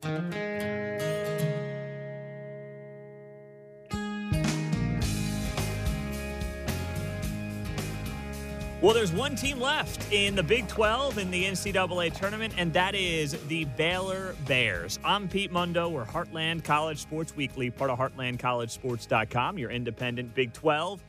Well, there's one team left in the Big 12 in the NCAA tournament, and that is the Baylor Bears. I'm Pete Mundo. We're Heartland College Sports Weekly, part of HeartlandCollegeSports.com, your independent Big 12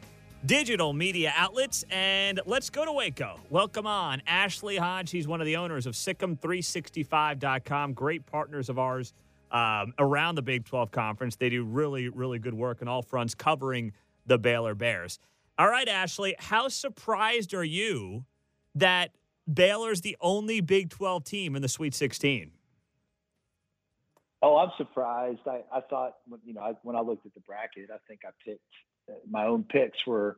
digital media outlets. And let's go to Waco. Welcome on Ashley Hodge. He's one of the owners of SicEm365.com. Great partners of ours um, around the Big 12 Conference. They do really, really good work on all fronts covering the Baylor Bears. All right, Ashley, how surprised are you that Baylor's the only Big 12 team in the Sweet 16? Oh, I'm surprised. I, I thought, you know, I, when I looked at the bracket, I think I picked my own picks were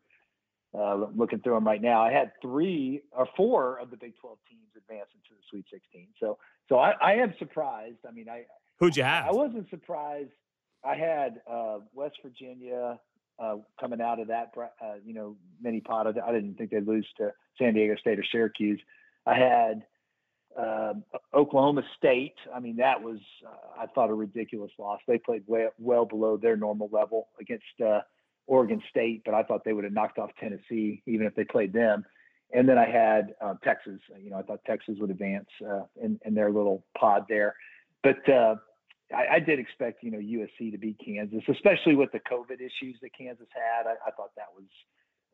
uh, looking through them right now. I had three or four of the Big 12 teams advance into the Sweet 16. So, so I, I am surprised. I mean, I who'd you have? I, I wasn't surprised. I had uh, West Virginia, uh, coming out of that, uh, you know, mini pot. I didn't think they'd lose to San Diego State or Syracuse. I had uh, Oklahoma State. I mean, that was, uh, I thought, a ridiculous loss. They played way, well below their normal level against uh, Oregon State, but I thought they would have knocked off Tennessee even if they played them. And then I had uh, Texas. You know, I thought Texas would advance uh, in, in their little pod there. But uh, I, I, did expect, you know, USC to beat Kansas, especially with the COVID issues that Kansas had. I, I thought that was,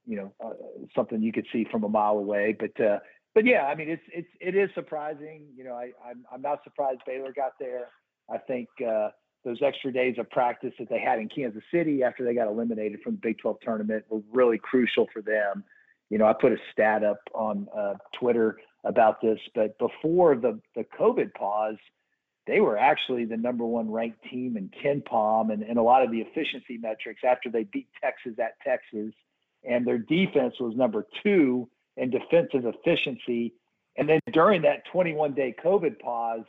you know, uh, something you could see from a mile away. But, uh, but yeah, I mean, it's it's it is surprising. You know, I I'm, I'm not surprised Baylor got there. I think uh, those extra days of practice that they had in Kansas City after they got eliminated from the Big 12 tournament were really crucial for them. You know, I put a stat up on uh, Twitter about this, but before the the COVID pause they were actually the number one ranked team in KenPom and, and a lot of the efficiency metrics after they beat Texas at Texas. And their defense was number two in defensive efficiency. And then during that 21 day COVID pause,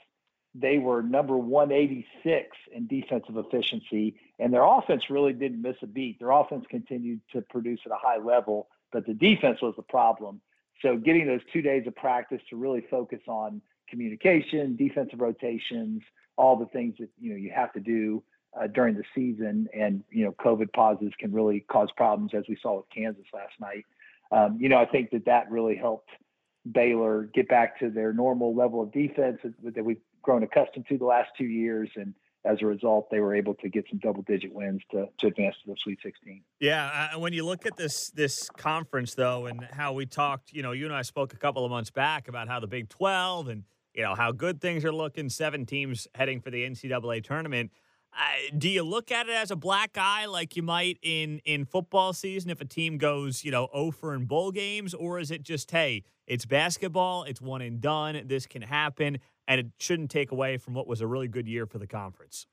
they were number 186 in defensive efficiency. And their offense really didn't miss a beat. Their offense continued to produce at a high level, but the defense was the problem. So getting those two days of practice to really focus on communication, defensive rotations, all the things that you know you have to do uh, during the season. And you know, COVID pauses can really cause problems, as we saw with Kansas last night. Um, you know, I think that that really helped Baylor get back to their normal level of defense that we've grown accustomed to the last two years, and as a result, they were able to get some double-digit wins to, to advance to the Sweet 16. Yeah, uh, when you look at this this conference though, and how we talked, you know, you and I spoke a couple of months back about how the Big 12 and you know, how good things are looking, seven teams heading for the NCAA tournament. Do you look at it as a black eye like you might in in football season if a team goes you know oh over in bowl games? Or is it just hey it's basketball it's one and done this can happen and it shouldn't take away from what was a really good year for the conference?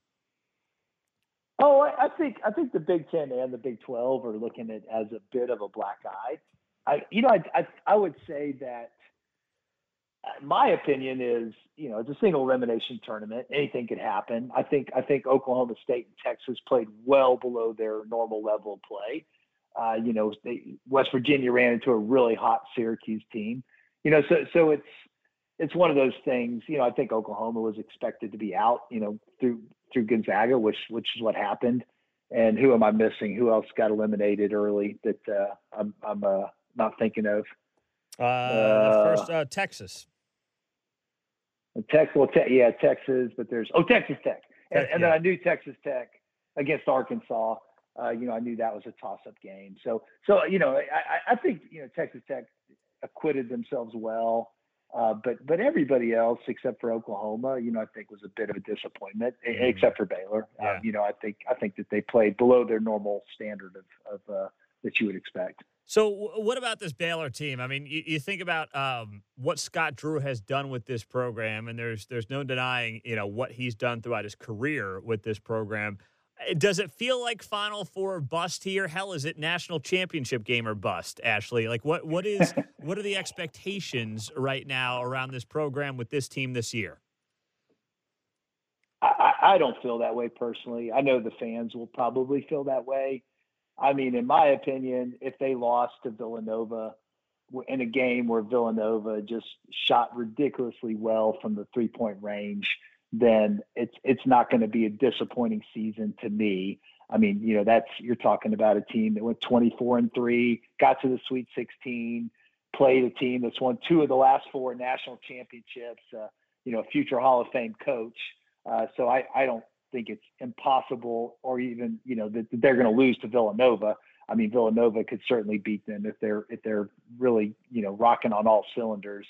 Oh i, I think i think the big 10 and the big 12 are looking at as a bit of a black eye. I you know i i, I would say that my opinion is, you know, it's a single elimination tournament. Anything could happen. I think I think Oklahoma State and Texas played well below their normal level of play. Uh, you know, they, West Virginia ran into a really hot Syracuse team. You know, so so it's it's one of those things. You know, I think Oklahoma was expected to be out. You know, through through Gonzaga, which which is what happened. And who am I missing? Who else got eliminated early that uh, I'm I'm uh, not thinking of? Uh, first, uh, Texas. Texas, well, te- yeah, Texas, but there's oh Texas Tech, and, and then I knew Texas Tech against Arkansas. Uh, you know, I knew that was a toss-up game. So, so you know, I, I think you know Texas Tech acquitted themselves well, uh, but but everybody else except for Oklahoma, you know, I think was a bit of a disappointment, mm-hmm. except for Baylor. Yeah. Um, you know, I think I think that they played below their normal standard of, of uh, that you would expect. So, what about this Baylor team? I mean, you, you think about um, what Scott Drew has done with this program, and there's there's no denying, you know, what he's done throughout his career with this program. Uh, does it feel like Final Four bust here? Hell, is it national championship game or bust, Ashley? Like, what what is what are the expectations right now around this program with this team this year? I, I don't feel that way personally. I know the fans will probably feel that way. I mean, in my opinion, if they lost to Villanova in a game where Villanova just shot ridiculously well from the three point range, then it's it's not going to be a disappointing season to me. I mean, you know, that's you're talking about a team that went 24 and three, got to the Sweet 16, played a team that's won two of the last four national championships. Uh, you know, a future Hall of Fame coach. Uh, so I, I don't think it's impossible or even you know that they're going to lose to Villanova. I mean, Villanova could certainly beat them if they're if they're really you know rocking on all cylinders.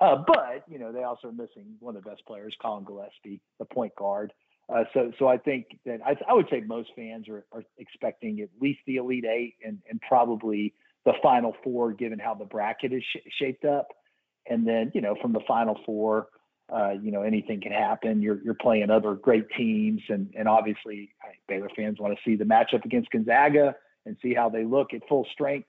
Uh, but you know they also are missing one of the best players, Collin Gillespie, the point guard. Uh, so so I think that I, I would say most fans are, are expecting at least the Elite Eight and and probably the Final Four, given how the bracket is sh- shaped up. And then you know from the Final Four, uh, you know anything can happen. You're you're playing other great teams, and and obviously Baylor fans want to see the matchup against Gonzaga and see how they look at full strength.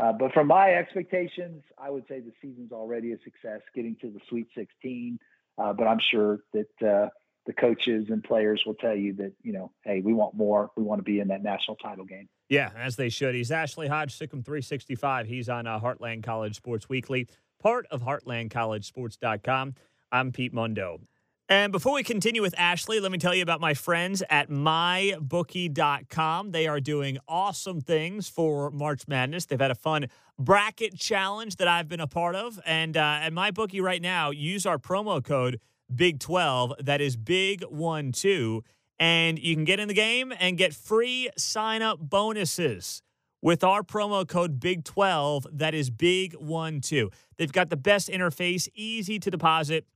Uh, but from my expectations, I would say the season's already a success, getting to the Sweet 16. Uh, but I'm sure that uh, the coaches and players will tell you that you know, hey, we want more. We want to be in that national title game. Yeah, as they should. He's Ashley Hodge, SicEm 365. He's on uh, Heartland College Sports Weekly, part of HeartlandCollegeSports.com. I'm Pete Mundo. And before we continue with Ashley, let me tell you about my friends at mybookie.com. They are doing awesome things for March Madness. They've had a fun bracket challenge that I've been a part of. And uh, at MyBookie right now, use our promo code Big12. That is Big12. And you can get in the game and get free sign up bonuses with our promo code Big12. That is Big12. They've got the best interface, easy to deposit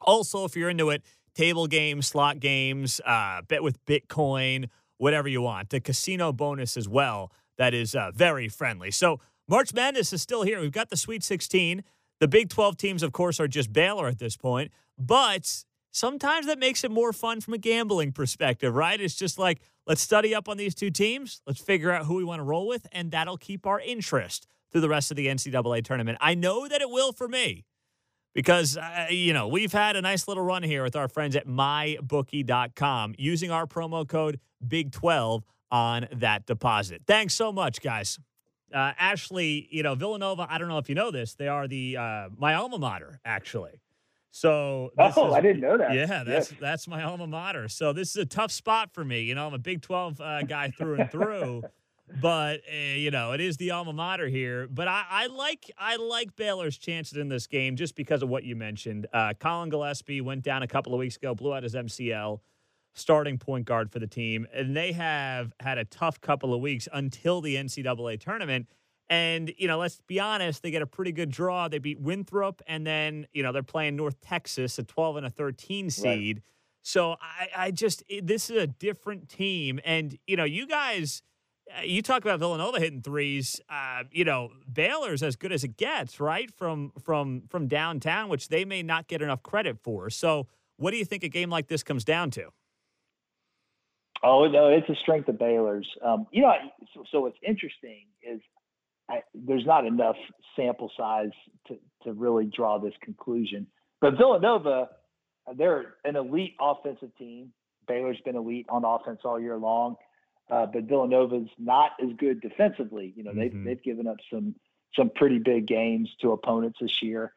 also, if you're into it, table games, slot games, uh, bet with Bitcoin, whatever you want. The casino bonus as well, that is uh, very friendly. So, March Madness is still here. We've got the Sweet 16. The Big 12 teams, of course, are just Baylor at this point, but sometimes that makes it more fun from a gambling perspective, right? It's just like, let's study up on these two teams, let's figure out who we want to roll with, and that'll keep our interest through the rest of the NCAA tournament. I know that it will for me because uh, you know we've had a nice little run here with our friends at mybookie.com using our promo code big12 on that deposit. Thanks so much guys. Uh, ashley you know villanova i don't know if you know this they are the uh, my alma mater actually. So oh is, i didn't know that. Yeah that's yes. that's my alma mater. So this is a tough spot for me. You know i'm a big 12 uh, guy through and through but uh, you know it is the alma mater here. But I, I, like I like Baylor's chances in this game just because of what you mentioned. Uh, Collin Gillespie went down a couple of weeks ago, blew out his MCL, starting point guard for the team, and they have had a tough couple of weeks until the NCAA tournament. And you know, let's be honest, they get a pretty good draw. They beat Winthrop, and then you know they're playing North Texas, a 12 and a 13 seed. Right. So I, I just this is a different team, and you know, you guys you talk about Villanova hitting threes. Uh, you know, Baylor's as good as it gets, right? From from from downtown, which they may not get enough credit for. So, what do you think a game like this comes down to? Oh no, it's a strength of Baylor's. Um, you know, so, so, what's interesting is I, there's not enough sample size to to really draw this conclusion. But Villanova, they're an elite offensive team. Baylor's been elite on offense all year long. Uh, but Villanova's not as good defensively. You know, they've mm-hmm. they've given up some some pretty big games to opponents this year.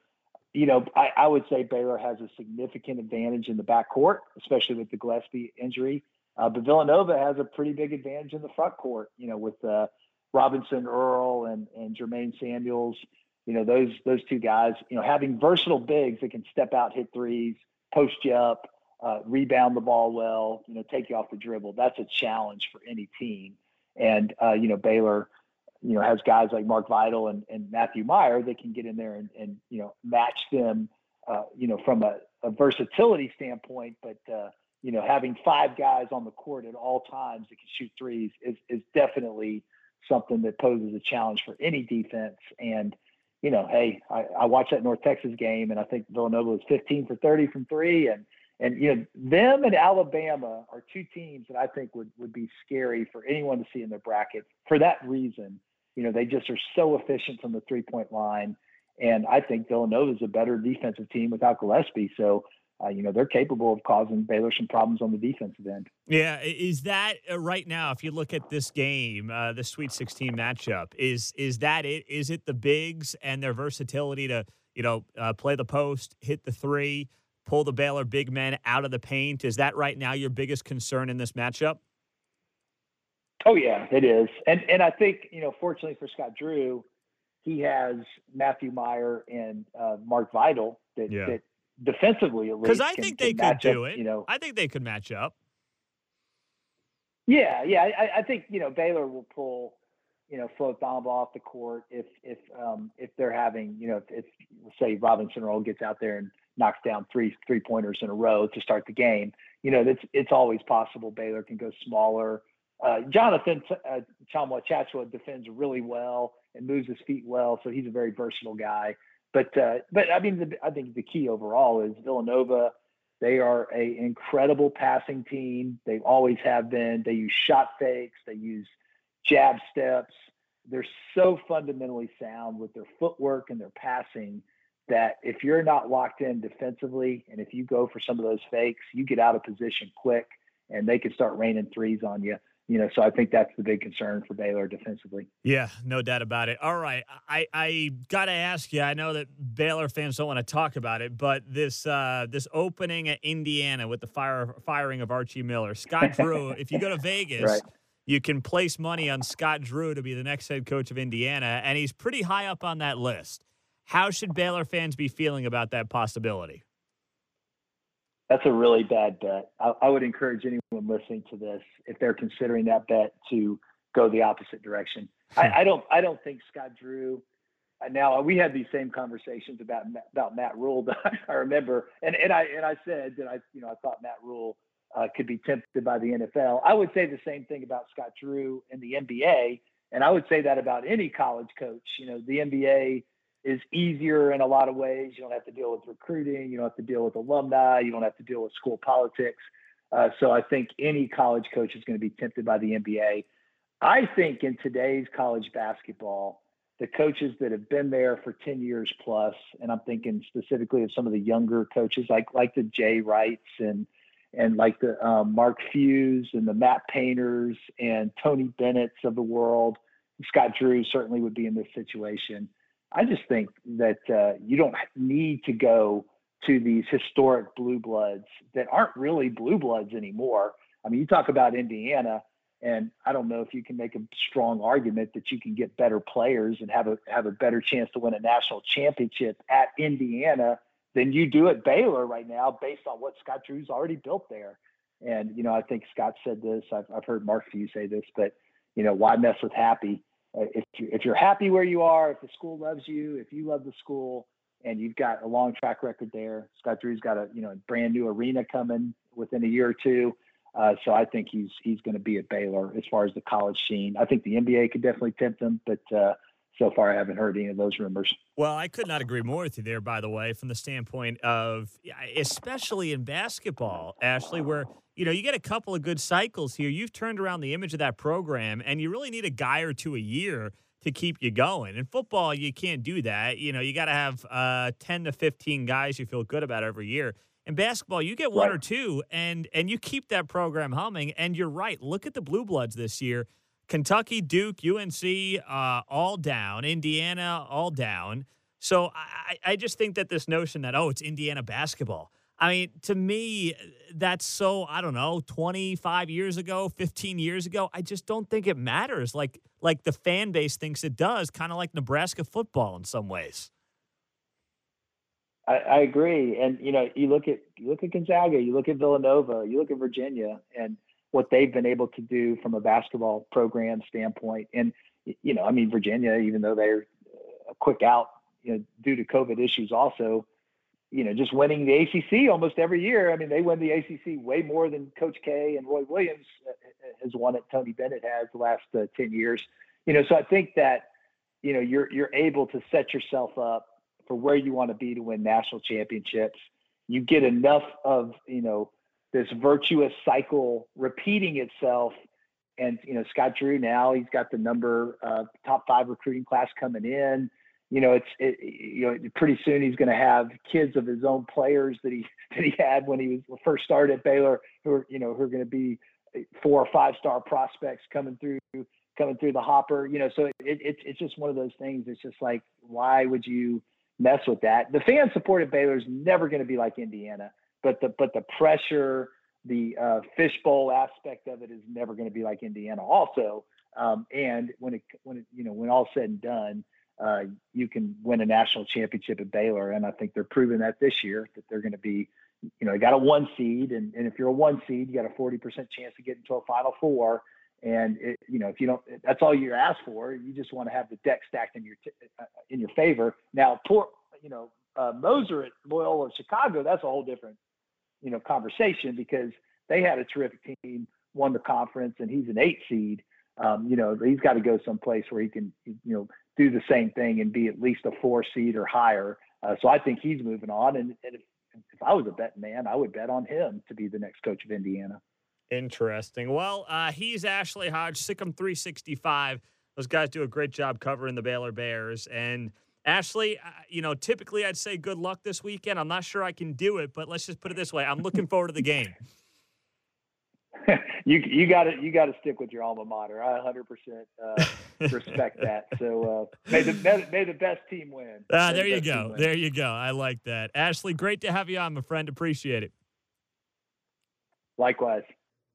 You know, I, I would say Baylor has a significant advantage in the backcourt, especially with the Gillespie injury. Uh, but Villanova has a pretty big advantage in the front court. You know, with uh, Robinson Earl and and Jermaine Samuels. You know, those those two guys. You know, having versatile bigs that can step out, hit threes, post you up uh, rebound the ball well, you know, take you off the dribble. That's a challenge for any team. And, uh, you know, Baylor, you know, has guys like Mark Vital and, and Matthew Mayer that can get in there and, and you know, match them, uh, you know, from a, a versatility standpoint. But, uh, you know, having five guys on the court at all times that can shoot threes is, is definitely something that poses a challenge for any defense. And, you know, hey, I, I watched that North Texas game and I think Villanova was 15 for 30 from three. And, and you know, them and Alabama are two teams that I think would would be scary for anyone to see in their bracket for that reason. You know, they just are so efficient from the three point line, and I think Villanova is a better defensive team without Gillespie. So. Uh, you know they're capable of causing Baylor some problems on the defensive end. Yeah, is that uh, right now? If you look at this game, uh, the Sweet 16 matchup, is is that it? Is it the bigs and their versatility to you know uh, play the post, hit the three, pull the Baylor big men out of the paint. Is that right now your biggest concern in this matchup? Oh yeah, it is, and and I think you know, fortunately for Scott Drew, he has Matthew Mayer and uh, Mark Vital that, yeah. that defensively at least. Because I think they could do up, it. You know, I think they could match up. Yeah, yeah, I, I think you know Baylor will pull you know Flo Thamba off the court if if um, if they're having you know if, if say Robinson Earl gets out there and knocks down three three pointers in a row to start the game. You know, it's it's always possible Baylor can go smaller. Uh, Jonathan uh, Tchamwa Tchatchoua defends really well and moves his feet well, so he's a very versatile guy. But uh, but I mean, the, I think the key overall is Villanova. They are a incredible passing team. They always have been. They use shot fakes. They use jab steps. They're so fundamentally sound with their footwork and their passing that if you're not locked in defensively and if you go for some of those fakes, you get out of position quick and they can start raining threes on you you know, so I think that's the big concern for Baylor defensively. Yeah, no doubt about it. All right, I I got to ask you. I know that Baylor fans don't want to talk about it, but this uh, this opening at Indiana with the fire firing of Archie Miller, Scott Drew. if you go to Vegas. Right. You can place money on Scott Drew to be the next head coach of Indiana, and he's pretty high up on that list. How should Baylor fans be feeling about that possibility? that's a really bad bet. I, I, would encourage anyone listening to this, if they're considering that bet, to go the opposite direction. I. I don't. I don't think Scott Drew. Uh, now we had these same conversations about about Matt Rhule. I remember, and and I and I said that I you know I thought Matt Rhule uh, could be tempted by the NFL. I would say the same thing about Scott Drew in the NBA, and I would say that about any college coach. You know, the NBA is easier in a lot of ways. You don't have to deal with recruiting. You don't have to deal with alumni. You don't have to deal with school politics. Uh, so I think any college coach is going to be tempted by the NBA. I think in today's college basketball, the coaches that have been there for 10 years plus, and I'm thinking specifically of some of the younger coaches like like the Jay Wrights and and like the um, Mark Fews and the Matt Painters and Tony Bennett's of the world. Scott Drew certainly would be in this situation. I just think that uh, you don't need to go to these historic blue bloods that aren't really blue bloods anymore. I mean, you talk about Indiana, and I don't know if you can make a strong argument that you can get better players and have a have a better chance to win a national championship at Indiana than you do at Baylor right now, based on what Scott Drew's already built there. And you know, I think Scott said this. I've, I've heard Mark Few say this, but you know, why mess with happy? Uh, if you, if you're happy where you are, if the school loves you, if you love the school, and you've got a long track record there, Scott Drew's got a you know brand new arena coming within a year or two. Uh, so I think he's he's going to be at Baylor as far as the college scene. I think the NBA could definitely tempt him, but uh, so far I haven't heard any of those rumors. Well, I could not agree more with you there. By the way, from the standpoint of especially in basketball, Ashley, where you know, you get a couple of good cycles here. You've turned around the image of that program, and you really need a guy or two a year to keep you going. In football, you can't do that. You know, you got to have uh, 10 to 15 guys you feel good about every year. In basketball, you get one right. or two, and and you keep that program humming. And you're right. Look at the Blue Bloods this year: Kentucky, Duke, UNC, uh, all down. Indiana, all down. So I, I just think that this notion that oh, it's Indiana basketball I mean, to me, that's so, I don't know, 25 years ago, 15 years ago. I just don't think it matters like like the fan base thinks it does, kind of like Nebraska football in some ways. I, I, agree. And you know, you look at you look at Gonzaga, you look at Villanova, you look at Virginia and what they've been able to do from a basketball program standpoint. And you know, I mean Virginia, even though they're uh, a quick out, you know, due to COVID issues also, you know, just winning the ACC almost every year. I mean, they win the ACC way more than Coach K and Roy Williams uh, has won it. Tony Bennett has the last uh, ten years. You know, so I think that you know you're you're able to set yourself up for where you want to be to win national championships. You get enough of you know this virtuous cycle repeating itself. And you know, Scott Drew now he's got the number uh, top five recruiting class coming in you know, it's it, you know pretty soon he's going to have kids of his own players that he that he had when he was first started at Baylor, who are you know who are going to be four or five star prospects coming through coming through the hopper. You know, so it, it, it's just one of those things. It's just like why would you mess with that. The fan supported Baylor is never going to be like Indiana, but the but the pressure, the uh, fishbowl aspect of it is never going to be like Indiana. Also, um, and when it when it, you know when all said and done, uh, you can win a national championship at Baylor, and I think they're proving that this year that they're going to be. You know, they got a one seed, and, and if you're a one seed, you got a 40% chance to get into a Final Four. And it, you know, if you don't, that's all you're asked for. You just want to have the deck stacked in your t- uh, in your favor. Now, poor, you know, uh, Moser at Loyola Chicago, that's a whole different, you know, conversation because they had a terrific team, won the conference, and he's an eight seed. Um, you know, he's got to go someplace where he can, you know, do the same thing and be at least a four seed or higher. Uh, so I think he's moving on. And, and if, if I was a bet man, I would bet on him to be the next coach of Indiana. Interesting. Well, uh, he's Ashley Hodge, SicEm 365. Those guys do a great job covering the Baylor Bears. And Ashley, uh, you know, typically I'd say good luck this weekend. I'm not sure I can do it, but let's just put it this way: I'm looking forward to the game. you you got to you got to stick with your alma mater. I 100 uh, percent respect that. So uh, may the may the best team win. Ah, there the you go. There you go. I like that. Ashley, great to have you on, my friend. Appreciate it. Likewise.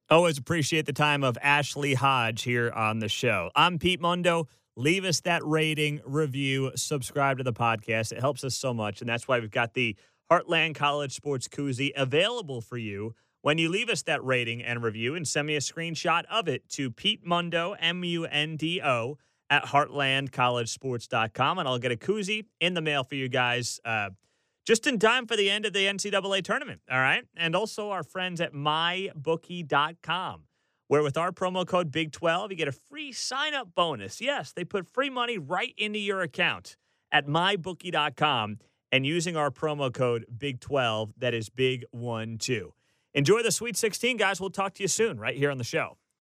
Always appreciate the time of Ashley Hodge here on the show. I'm Pete Mundo. Leave us that rating, review, subscribe to the podcast. It helps us so much. And that's why we've got the Heartland College Sports Koozie available for you when you leave us that rating and review and send me a screenshot of it to Pete Mundo, M U N D O, at heartlandcollegesports.com. And I'll get a koozie in the mail for you guys. Uh, just in time for the end of the NCAA tournament. All right. And also our friends at mybookie.com, where with our promo code Big12, you get a free sign up bonus. Yes, they put free money right into your account at mybookie.com and using our promo code Big12, that is Big One Two. Enjoy the Sweet 16, guys. We'll talk to you soon right here on the show.